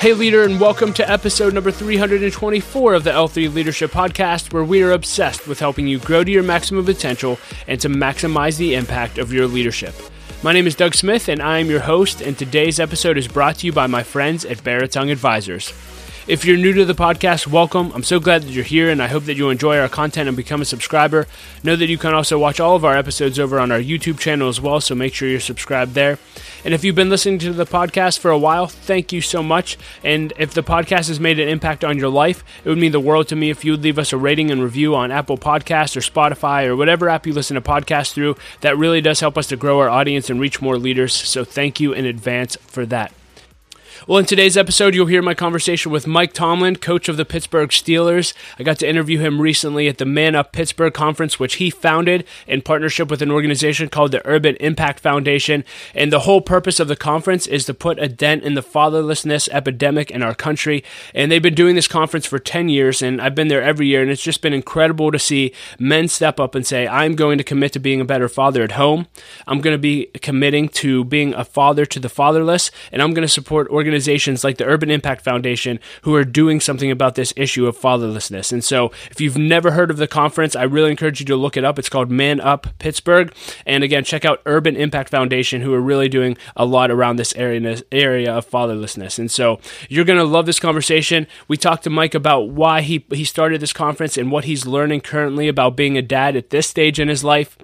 Hey, leader, and welcome to episode number 324 of the L3 Leadership Podcast, where we are obsessed with helping you grow to your maximum potential and to maximize the impact of your leadership. My name is Doug Smith, and I am your host, and today's episode is brought to you by my friends at Beratung Advisors. If you're new to the podcast, welcome. I'm so glad that you're here, and I hope that you enjoy our content and become a subscriber. Know that you can also watch all of our episodes over on our YouTube channel as well, so make sure you're subscribed there. And if you've been listening to the podcast for a while, thank you so much. And if the podcast has made an impact on your life, it would mean the world to me if you would leave us a rating and review on Apple Podcasts or Spotify or whatever app you listen to podcasts through. That really does help us to grow our audience and reach more leaders. So thank you in advance for that. Well, in today's episode, you'll hear my conversation with Mike Tomlin, coach of the Pittsburgh Steelers. I got to interview him recently at the Man Up Pittsburgh conference, which he founded in partnership with an organization called the Urban Impact Foundation. And the whole purpose of the conference is to put a dent in the fatherlessness epidemic in our country. And they've been doing this conference for 10 years, and I've been there every year, and it's just been incredible to see men step up and say, I'm going to commit to being a better father at home. I'm going to be committing to being a father to the fatherless, and I'm going to support organizations organizations like the Urban Impact Foundation who are doing something about this issue of fatherlessness. And so, if you've never heard of the conference, I really encourage you to look it up. It's called Man Up Pittsburgh. And again, check out Urban Impact Foundation who are really doing a lot around this area, area of fatherlessness. And so, you're going to love this conversation. We talked to Mike about why he, he started this conference and what he's learning currently about being a dad at this stage in his life.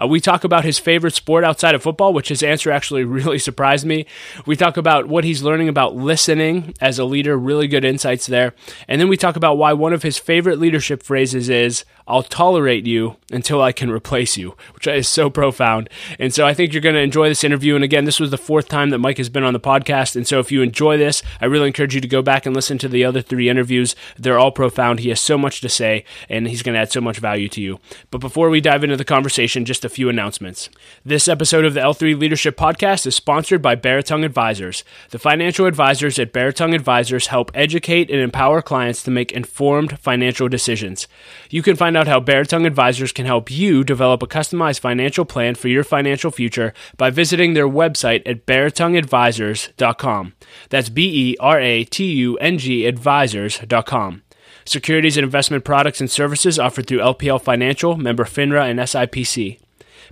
Uh, we talk about his favorite sport outside of football, which his answer actually really surprised me. We talk about what he's learning about listening as a leader, really good insights there. And then we talk about why one of his favorite leadership phrases is, I'll tolerate you until I can replace you, which is so profound. And so I think you're going to enjoy this interview. And again, this was the fourth time that Mike has been on the podcast. And so if you enjoy this, I really encourage you to go back and listen to the other three interviews. They're all profound. He has so much to say, and he's going to add so much value to you. But before we dive into the conversation, just a few announcements. This episode of the L3 Leadership Podcast is sponsored by Beratung Advisors. The financial advisors at Beratung Advisors help educate and empower clients to make informed financial decisions. You can find out how Beratung Advisors can help you develop a customized financial plan for your financial future by visiting their website at beratungadvisors.com. That's B E R A T U N G advisors.com. Securities and investment products and services offered through LPL Financial, member FINRA, and SIPC.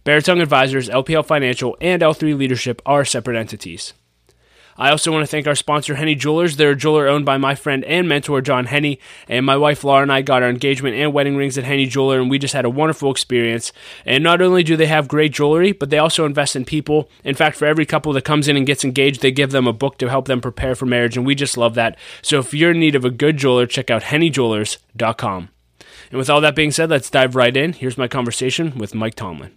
Beratung Advisors, LPL Financial, and L3 Leadership are separate entities. I also want to thank our sponsor, Henne Jewelers. They're a jeweler owned by my friend and mentor, John Henne. And my wife, Laura, and I got our engagement and wedding rings at Henne Jeweler, and we just had a wonderful experience. And not only do they have great jewelry, but they also invest in people. In fact, for every couple that comes in and gets engaged, they give them a book to help them prepare for marriage, and we just love that. So if you're in need of a good jeweler, check out hennejewelers.com. And with all that being said, let's dive right in. Here's my conversation with Mike Tomlin.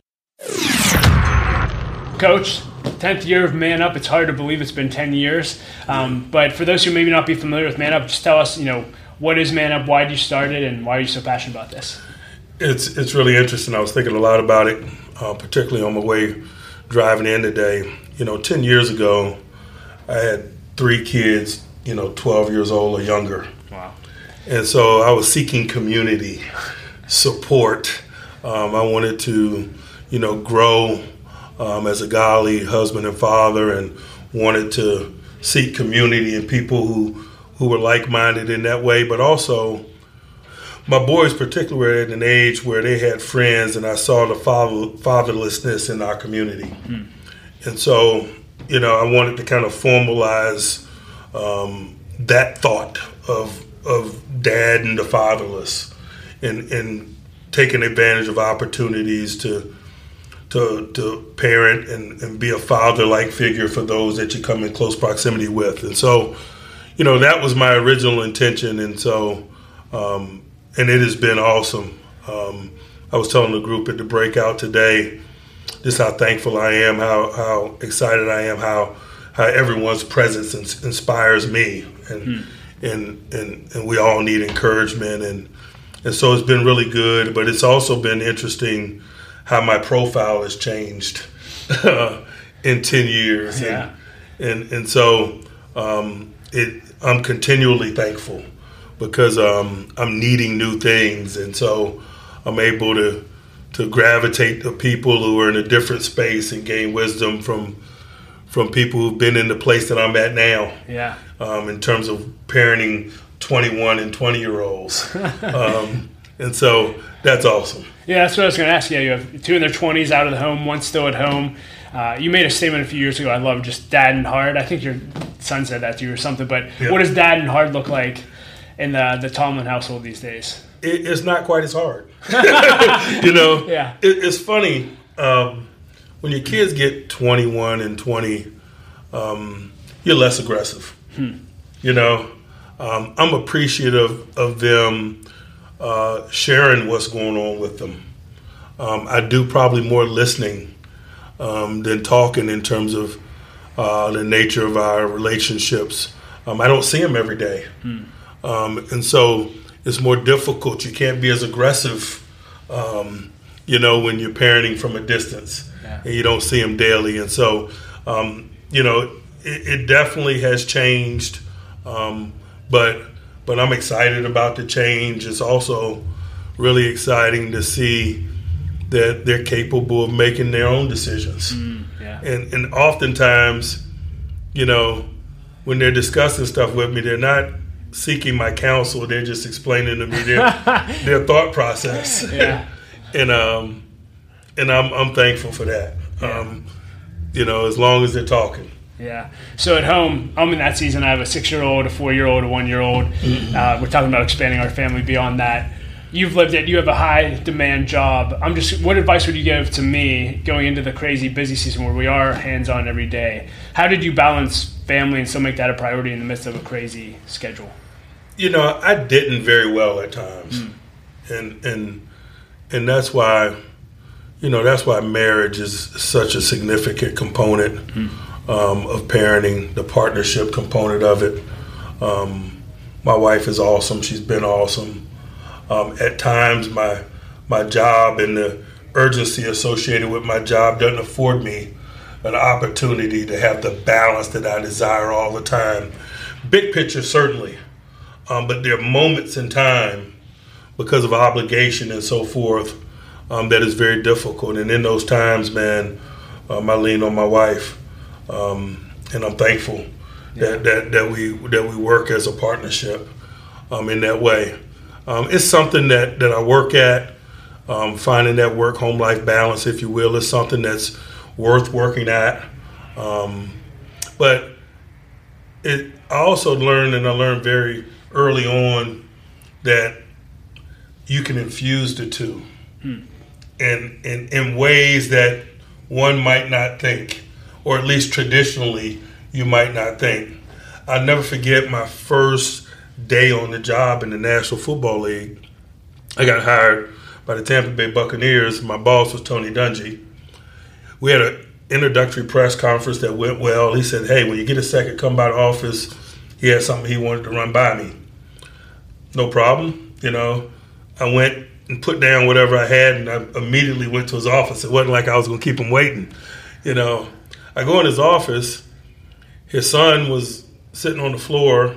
Coach, 10th year of Man Up. It's hard to believe it's been 10 years. Um, but for those who maybe not be familiar with Man Up, just tell us, you know, what is Man Up, why did you start it, and why are you so passionate about this? It's, it's really interesting. I was thinking a lot about it, uh, particularly on my way driving in today. You know, 10 years ago, I had three kids, you know, 12 years old or younger. Wow. And so I was seeking community support. Um, I wanted to, you know, grow um, as a godly husband and father and wanted to seek community and people who, who were like minded in that way, but also my boys particularly were at an age where they had friends and I saw the father, fatherlessness in our community. Mm. And so, you know, I wanted to kind of formalize um, that thought of, of dad and the fatherless and, and taking advantage of opportunities to to, to parent and, and be a father like figure for those that you come in close proximity with. And so, you know, that was my original intention. And so, um, and it has been awesome. Um, I was telling the group at the breakout today just how thankful I am, how, how excited I am, how, how everyone's presence inspires me. And, hmm. and, and, and we all need encouragement. And, and so it's been really good, but it's also been interesting how my profile has changed in 10 years. Yeah. And, and, and so um, it, I'm continually thankful because um, I'm needing new things. And so I'm able to, to gravitate to people who are in a different space and gain wisdom from from people who've been in the place that I'm at now. Yeah. Um, in terms of parenting 21 and 20 year olds, um, and so that's awesome. Yeah, that's what I was going to ask Yeah, You have two in their 20s out of the home, one still at home. Uh, you made a statement a few years ago. I love just dad and hard. I think your son said that to you or something. But Yeah. what does dad and hard look like in the the Tomlin household these days? It, it's not quite as hard, you know. Yeah. It, it's funny um, when your kids get 21 and 20, um, you're less aggressive. You know, um, I'm appreciative of them uh, sharing what's going on with them. Um, I do probably more listening um, than talking in terms of uh, the nature of our relationships. Um, I don't see them every day. Um, and so it's more difficult. You can't be as aggressive, um, you know, when you're parenting from a distance Yeah. and you don't see them daily. And so, um, you know, it, it definitely has changed. Um, but but I'm excited about the change. It's also really exciting to see that they're capable of making their own decisions Yeah. and and oftentimes, you know, when they're discussing stuff with me, they're not seeking my counsel. They're just explaining to me their their thought process. Yeah. and um, and I'm I'm thankful for that. Um, you know, as long as they're talking. Yeah. So at home, I'm in that season. I have a six year old, a four year old, a one year old. Mm-hmm. Uh, we're talking about expanding our family beyond that. You've lived it. You have a high demand job. I'm just. What advice would you give to me going into the crazy busy season where we are hands on every day? How did you balance family and still make that a priority in the midst of a crazy schedule? you know, I didn't very well at times, mm. and and and that's why, you know, that's why marriage is such a significant component mm. Um, of parenting, the partnership component of it. Um, my wife is awesome; she's been awesome. Um, at times, my my job and the urgency associated with my job doesn't afford me an opportunity to have the balance that I desire all the time. Big picture, certainly. Um, but there are moments in time because of obligation and so forth um, that is very difficult. And in those times, man, um, I lean on my wife, um, and I'm thankful that, that that we that we work as a partnership um, in that way. Um, it's something that that I work at. Um, finding that work home life balance, if you will, is something that's worth working at. Um, but it, I also learned, and I learned very early on, that you can infuse the two, in, in in ways that one might not think, or at least traditionally you might not think. I'll never forget my first day on the job in the National Football League. I got hired by the Tampa Bay Buccaneers. My boss was Tony Dungy. We had an introductory press conference that went well. He said, "Hey, when you get a second, come by the office." He had something he wanted to run by me. No problem. You know, I went and put down whatever I had, and I immediately went to his office. It wasn't like I was going to keep him waiting. You know, I go in his office. His son was sitting on the floor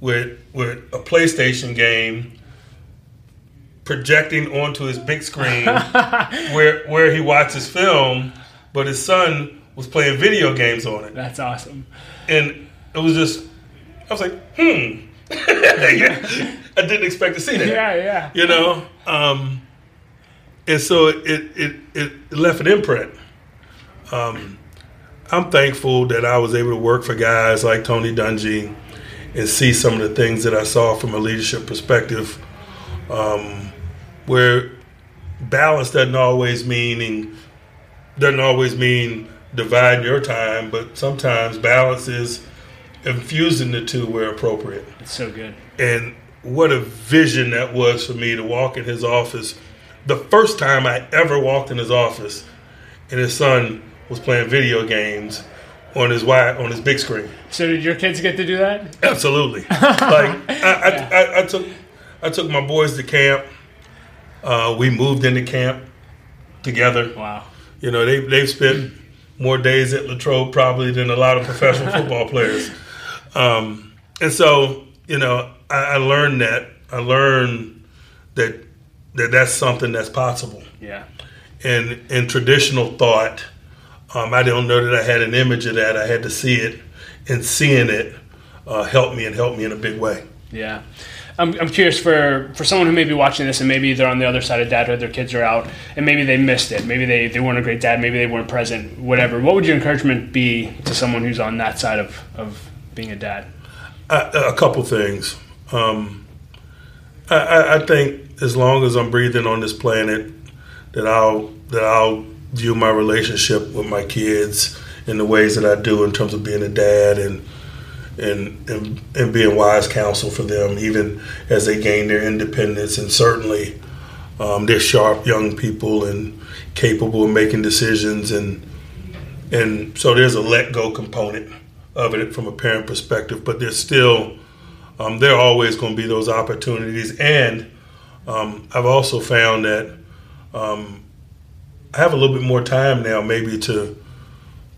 with with a PlayStation game projecting onto his big screen where where he watches film, but his son was playing video games on it. That's awesome. And it was just I was like, hmm. I didn't expect to see that. Yeah, yeah. You know? Um, and so it, it, it left an imprint. Um, I'm thankful that I was able to work for guys like Tony Dungy and see some of the things that I saw from a leadership perspective, um, where balance doesn't always mean doesn't always mean dividing your time, but sometimes balance is infusing the two where appropriate. It's so good. And what a vision that was for me to walk in his office. The first time I ever walked in his office, and his son was playing video games on his wide, on his big screen. So did your kids get to do that? Absolutely. like I, I, I, I took I took my boys to camp. Uh, we moved into camp together. Wow. You know, they they've spent more days at Latrobe probably than a lot of professional football players. Um, and so, you know, I, I learned that. I learned that that that's something that's possible. Yeah. And in traditional thought, um, I don't know that I had an image of that. I had to see it, and seeing it uh, helped me and helped me in a big way. Yeah. I'm, I'm curious for, for someone who may be watching this and maybe they're on the other side of dad dadhood, their kids are out, and maybe they missed it. Maybe they, they weren't a great dad, maybe they weren't present, whatever. What would your encouragement be to someone who's on that side of, of being a dad? a couple things. Um, I, I, think as long as I'm breathing on this planet, that I'll that I'll view my relationship with my kids in the ways that I do in terms of being a dad and and and, and being wise counsel for them, even as they gain their independence. And certainly, um, they're sharp young people and capable of making decisions. And and so there's a let go component of it from a parent perspective, but there's still um, there are always going to be those opportunities. And um, I've also found that um, I have a little bit more time now, maybe to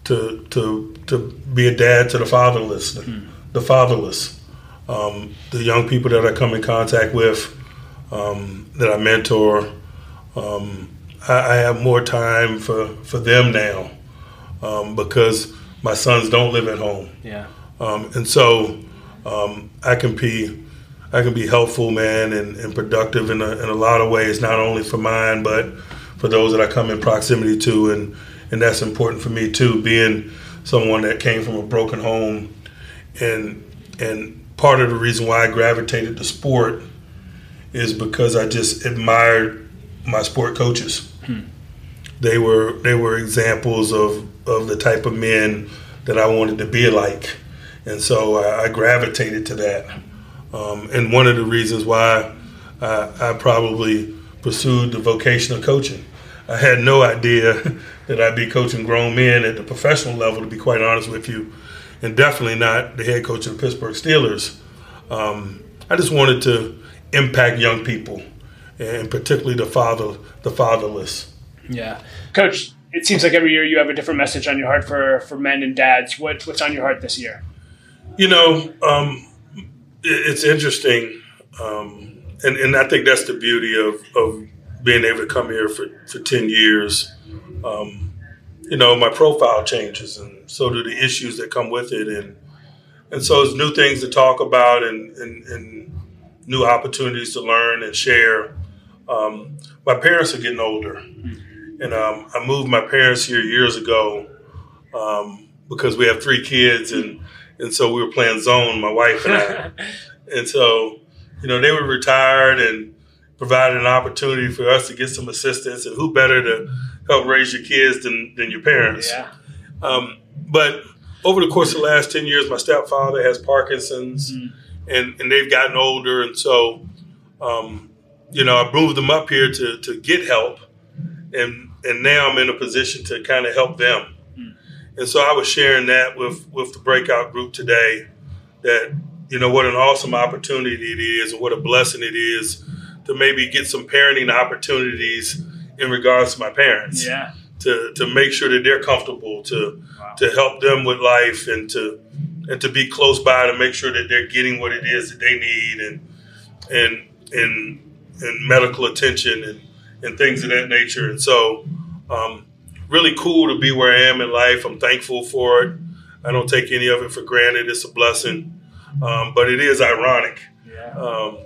to to to be a dad to the fatherless, mm. the fatherless, um, the young people that I come in contact with, um, that I mentor. Um, I, I, have more time for for them now um, because my sons don't live at home. Yeah, um, and so um, I can be. I can be helpful, man, and, and productive in a, in a lot of ways, not only for mine, but for those that I come in proximity to, and and that's important for me too. Being someone that came from a broken home, and and part of the reason why I gravitated to sport is because I just admired my sport coaches. Hmm. They were they were examples of of the type of men that I wanted to be like, and so I, I gravitated to that. Um, and one of the reasons why I, I probably pursued the vocation of coaching I had no idea that I'd be coaching grown men at the professional level, to be quite honest with you, and definitely not the head coach of the Pittsburgh Steelers. Um, I just wanted to impact young people, and particularly the father, the fatherless. Yeah, coach. It seems like every year you have a different message on your heart for for men and dads. What what's on your heart this year? You know, um, it, it's interesting, um, and and I think that's the beauty of of being able to come here for, for 10 years, um, you know, my profile changes and so do the issues that come with it. And, and so it's new things to talk about and, and, and new opportunities to learn and share. Um, my parents are getting older. And um, I moved my parents here years ago um, because we have three kids. And, and so we were playing zone, my wife and I. and so, you know, they were retired and provided an opportunity for us to get some assistance, and who better to help raise your kids than, than your parents? Yeah. Um, but over the course of the last 10 years, my stepfather has Parkinson's, mm. and, and they've gotten older. And so, um, you know, I moved them up here to, to get help. And, and now I'm in a position to kind of help them. Mm. And so I was sharing that with, with the breakout group today that, you know, what an awesome opportunity it is and what a blessing it is to maybe get some parenting opportunities in regards to my parents. Yeah. To, to make sure that they're comfortable, to wow. to help them with life, and to and to be close by to make sure that they're getting what it is that they need, and and and and medical attention and and things of that nature. And so, um, really cool to be where I am in life. I'm thankful for it. I don't take any of it for granted. It's a blessing, um, but it is ironic. Yeah. Um,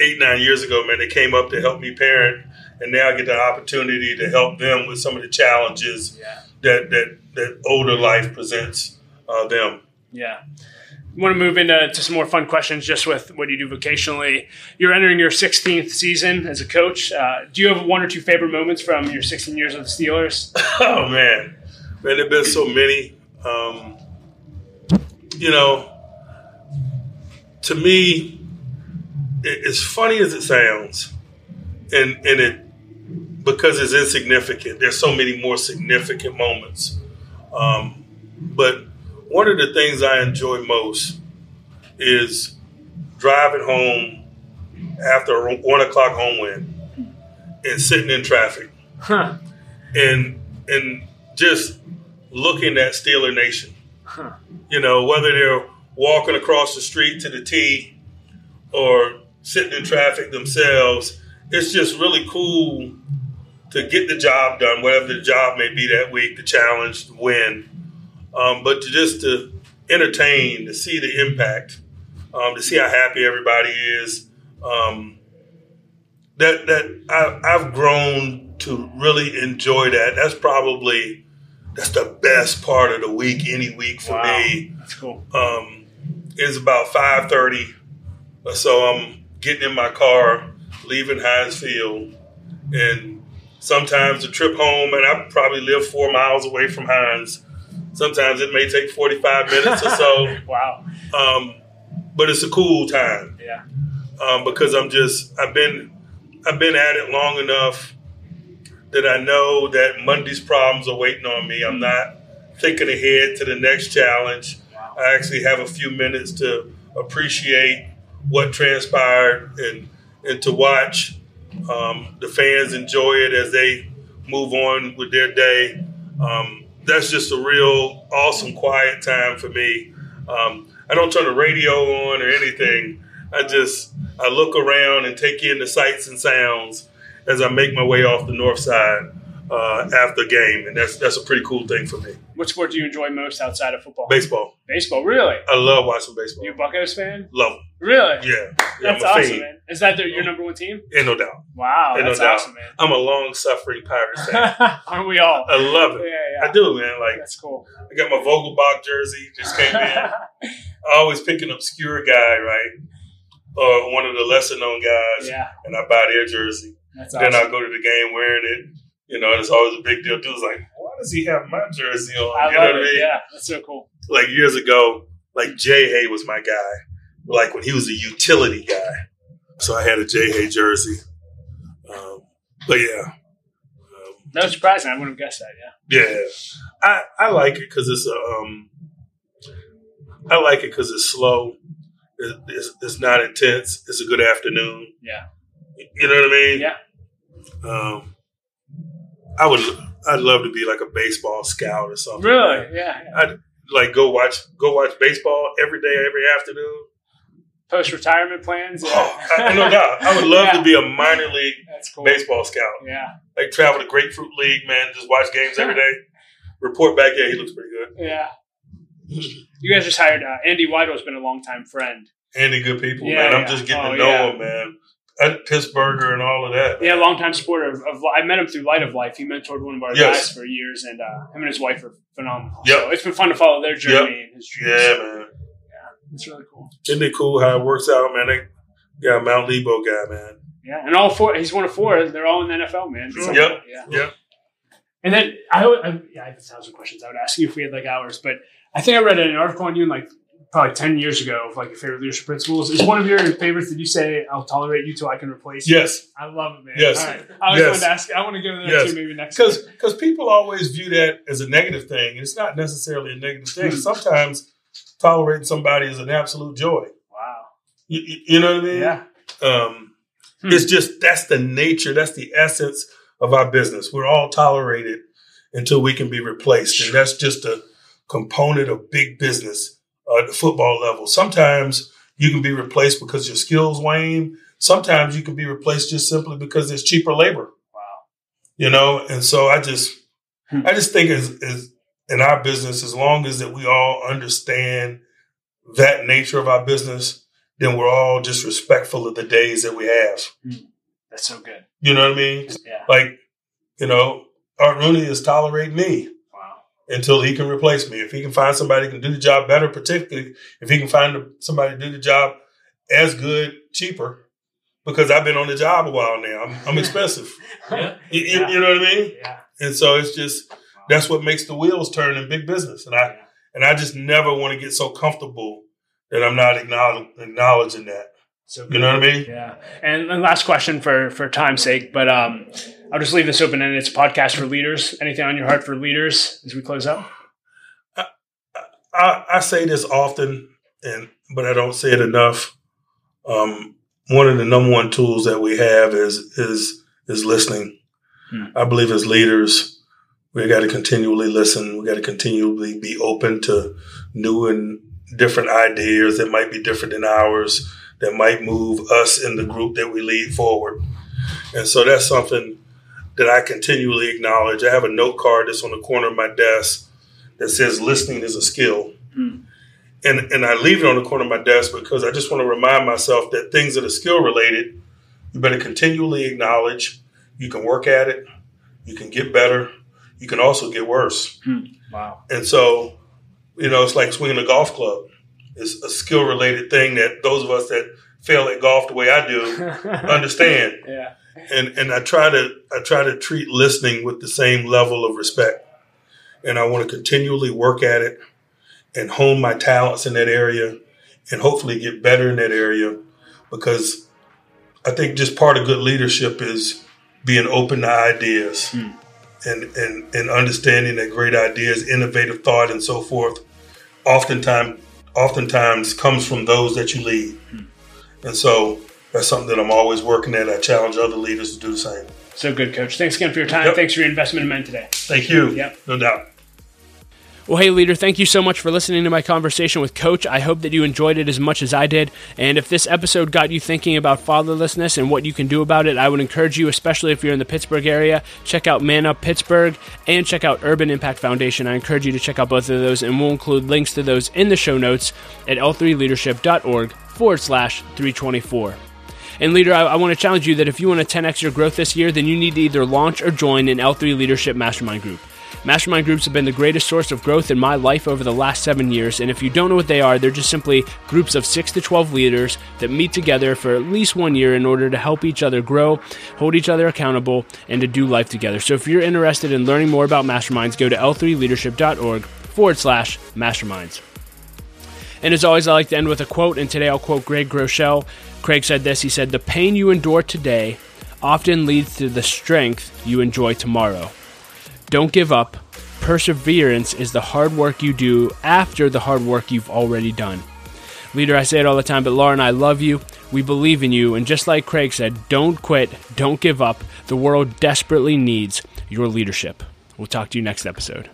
eight nine years ago, man, they came up to help me parent, and now I get the opportunity to help them with some of the challenges yeah. that that that older life presents uh, them. Yeah. I want to move into to some more fun questions just with what you do vocationally. You're entering your 16th season as a coach. Uh, do you have one or two favorite moments from your 16 years with the Steelers? oh, man. Man, there have been so many. Um, you know, to me, as funny as it sounds, and and it because it's insignificant. There's so many more significant moments. Um, but one of the things I enjoy most is driving home after a one o'clock home win and sitting in traffic huh. and and just looking at Steeler Nation. Huh. You know, whether they're walking across the street to the T or sitting in traffic themselves it's just really cool to get the job done, whatever the job may be that week, the challenge, the win. Um, but to just to entertain, to see the impact, um, to see how happy everybody is. Um, that that I, I've grown to really enjoy that. That's probably that's the best part of the week, any week for Wow. me. That's cool. Um, it's about five thirty, so I'm getting in my car, leaving Heinz Field, and sometimes the trip home, and I probably live four miles away from Heinz. Sometimes it may take forty five minutes or so, Wow. um, but it's a cool time Yeah. um, because I'm just I've been I've been at it long enough that I know that Monday's problems are waiting on me. I'm not thinking ahead to the next challenge. I actually have a few minutes to appreciate what transpired and and to watch um, the fans enjoy it as they move on with their day. Um, that's just a real awesome quiet time for me. Um, I don't turn the radio on or anything. I just I look around and take in the sights and sounds as I make my way off the north side uh, after the game, and that's that's a pretty cool thing for me. What sport do you enjoy most outside of football? Baseball, Baseball, really? I love watching baseball. You a Buckeyes fan? Love, 'em. Really? yeah, yeah. That's awesome, fiend. man. Is that their, your number one team? Ain't no doubt. Wow, no that's doubt. awesome, man. I'm a long suffering Pirates fan. Aren't we all? I love it. yeah. yeah. I do, man. Like That's cool. I got my Vogelbach jersey, just came in. I always pick an obscure guy, right? Or one of the lesser known guys, yeah, and I buy their jersey. that's awesome. Then I go to the game wearing it. You know, it's always a big deal. Dude's like, why does he have my jersey on? I you know what I it. mean? Yeah, that's so cool. Like years ago, like Jay Hay was my guy. Like when he was a utility guy. So I had a Jay Hay jersey. Um, but yeah. Um, No surprising. I wouldn't have guessed that. Yeah. yeah. I, I like it because it's a, um, I like it because it's slow. It, it's, it's not intense. It's a good afternoon. Yeah. You know what I mean? Yeah. Um, I would. I'd love to be like a baseball scout or something. Really? Yeah. yeah. I'd like go watch go watch baseball every day, every afternoon. Post retirement plans. Yeah. Oh, I, no doubt. I would love Yeah. to be a minor league cool. baseball scout. Yeah. Like travel to Grapefruit League, man. Just watch games every day. Report back. Yeah, he looks pretty good. Yeah. You guys just hired uh, Andy Weidl's been a longtime friend. Andy, good people, man. I'm just getting Oh, to know him, man. And Pittsburgher and all of that. Yeah, longtime supporter of, of. I met him through Light of Life. He mentored one of our Yes. guys for years, and uh, him and his wife are phenomenal. Yep. So it's been fun to follow their journey and his dreams. Yeah, man. Yeah, it's really cool. Isn't it cool how it works out, man? They got a Mount Lebo guy, man. Yeah, and all four. He's one of four. They're all in the NFL, man. It's like- Yep. Yeah. Yep. And then I, I, yeah, I have a thousand questions I would ask you if we had like hours, but I think I read an article on you and like probably ten years ago of like your favorite leadership principles. Is one of your favorites? Did you say I'll tolerate you till I can replace you? Yes. I love it, man. Yes. All right. I was Yes. wanted to ask. I want to go to that Yes. too. Maybe next. Time. because people always view that as a negative thing. It's not necessarily a negative thing. Hmm. Sometimes tolerating somebody is an absolute joy. Wow. You, you- you know what I mean? Yeah. Um, Hmm. It's just that's the nature, that's the essence of our business. We're all tolerated until we can be replaced, and that's just a component of big business uh, at the football level. Sometimes you can be replaced because your skills wane. Sometimes you can be replaced just simply because there's cheaper labor. Wow. You know, and so I just, Hmm. I just think as, as in our business, as long as that we all understand that nature of our business, then we're all just respectful of the days that we have. That's so good. You know what I mean? Yeah. Like, you know, Art Rooney is tolerate me. Until he can replace me. If he can find somebody who can do the job better, particularly if he can find somebody to do the job as good, cheaper, because I've been on the job a while now. I'm, I'm expensive. Yeah. You, you- Yeah. you know what I mean? Yeah. And so it's just that's what makes the wheels turn in big business. And I and I just never want to get so comfortable that I'm not acknowledge, acknowledging that. So You know what I mean? Yeah. And the last question for for time's sake, but um, I'll just leave this open and it's a podcast for leaders. Anything on your heart for leaders as we close out? I, I say this often, and but I don't say it enough. Um, one of the number one tools that we have is is is listening. Hmm. I believe as leaders, we got to continually listen. We got to continually be open to new and different ideas that might be different than ours, that might move us in the group that we lead forward. And so that's something that I continually acknowledge. I have a note card that's on the corner of my desk that says listening is a skill. Mm. And, and I leave it on the corner of my desk because I just want to remind myself that things that are skill related, you better continually acknowledge. You can work at it, you can get better, you can also get worse. Mm. Wow. And so, you know, it's like swinging a golf club. It's a skill related thing that those of us that fail at golf the way I do understand. yeah. And and I try to I try to treat listening with the same level of respect. And I want to continually work at it and hone my talents in that area and hopefully get better in that area because I think just part of good leadership is being open to ideas mm. and, and, and understanding that great ideas, innovative thought, and so forth, oftentimes oftentimes comes from those that you lead. Mm. And so that's something that I'm always working at. I challenge other leaders to do the same. So good, coach. Thanks again for your time. Yep. Thanks for your investment in men today. Thank you. Yep. No doubt. Well, hey, leader, thank you so much for listening to my conversation with Coach. I hope that you enjoyed it as much as I did. And if this episode got you thinking about fatherlessness and what you can do about it, I would encourage you, especially if you're in the Pittsburgh area, check out Man Up Pittsburgh and check out Urban Impact Foundation. I encourage you to check out both of those, and we'll include links to those in the show notes at l3leadership.org forward slash 324. And leader, I, I, want to challenge you that if you want to 10x your growth this year, then you need to either launch or join an L3 Leadership Mastermind Group. Mastermind groups have been the greatest source of growth in my life over the last seven years, and if you don't know what they are, they're just simply groups of six to 12 leaders that meet together for at least one year in order to help each other grow, hold each other accountable, and to do life together. So if you're interested in learning more about masterminds, go to l3leadership.org forward slash masterminds. And as always, I like to end with a quote, and today I'll quote Craig Groeschel. Craig said this He said, The pain you endure today often leads to the strength you enjoy tomorrow. Don't give up. Perseverance is the hard work you do after the hard work you've already done. Leader, I say it all the time, but Laura and I love you. We believe in you. And just like Craig said, don't quit, don't give up. The world desperately needs your leadership. We'll talk to you next episode.